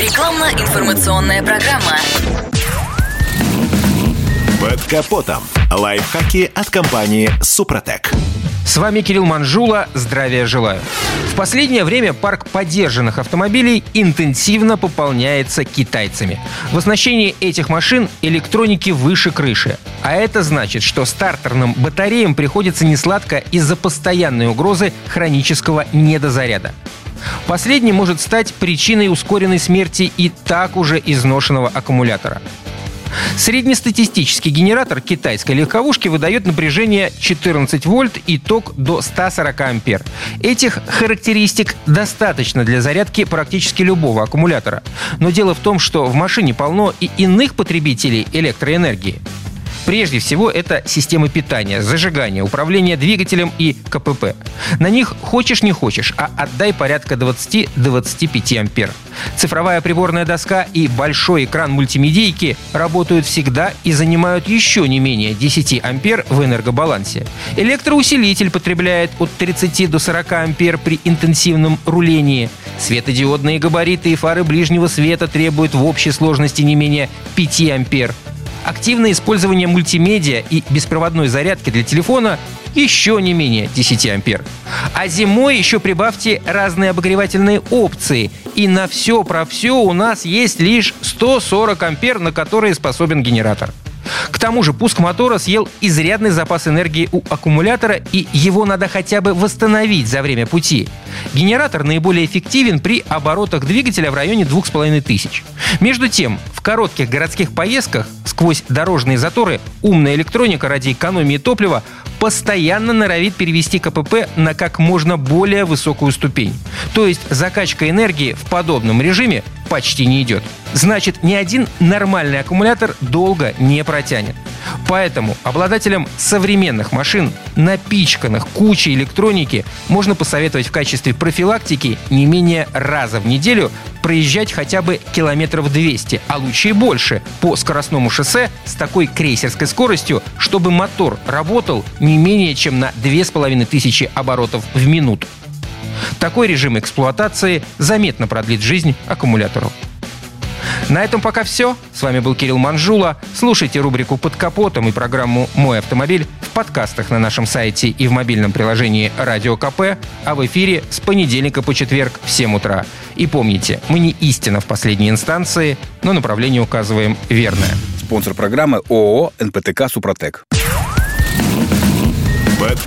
Рекламно-информационная программа. Под капотом. Лайфхаки от компании «Супротек». С вами Кирилл Манжула. Здравия желаю. В последнее время парк поддержанных автомобилей интенсивно пополняется китайцами. В оснащении этих машин электроники выше крыши. А это значит, что стартерным батареям приходится несладко из-за постоянной угрозы хронического недозаряда. Последний может стать причиной ускоренной смерти и так уже изношенного аккумулятора. Среднестатистический генератор китайской легковушки выдает напряжение 14 вольт и ток до 140 ампер. Этих характеристик достаточно для зарядки практически любого аккумулятора. Но дело в том, что в машине полно и иных потребителей электроэнергии. Прежде всего, это системы питания, зажигания, управления двигателем и КПП. На них хочешь не хочешь, а отдай порядка 20-25 ампер. Цифровая приборная доска и большой экран мультимедийки работают всегда и занимают еще не менее 10 ампер в энергобалансе. Электроусилитель потребляет от 30 до 40 ампер при интенсивном рулении. Светодиодные габариты и фары ближнего света требуют в общей сложности не менее 5 ампер. Активное использование мультимедиа и беспроводной зарядки для телефона еще не менее 10 ампер. А зимой еще прибавьте разные обогревательные опции. И на все про все у нас есть лишь 140 ампер, на которые способен генератор. К тому же пуск мотора съел изрядный запас энергии у аккумулятора, и его надо хотя бы восстановить за время пути. Генератор наиболее эффективен при оборотах двигателя в районе 2500. Между тем, в коротких городских поездках сквозь дорожные заторы умная электроника ради экономии топлива постоянно норовит перевести КПП на как можно более высокую ступень. То есть закачка энергии в подобном режиме почти не идет. Значит, ни один нормальный аккумулятор долго не протянет. Поэтому обладателям современных машин, напичканных кучей электроники, можно посоветовать в качестве профилактики не менее раза в неделю проезжать хотя бы километров 200, а лучше и больше, по скоростному шоссе с такой крейсерской скоростью, чтобы мотор работал не менее чем на 2500 оборотов в минуту. Такой режим эксплуатации заметно продлит жизнь аккумулятору. На этом пока все. С вами был Кирилл Манжула. Слушайте рубрику «Под капотом» и программу «Мой автомобиль» в подкастах на нашем сайте и в мобильном приложении «Радио КП», а в эфире с понедельника по четверг в 7 утра. И помните, мы не истина в последней инстанции, но направление указываем верное. Спонсор программы ООО «НПТК Супротек».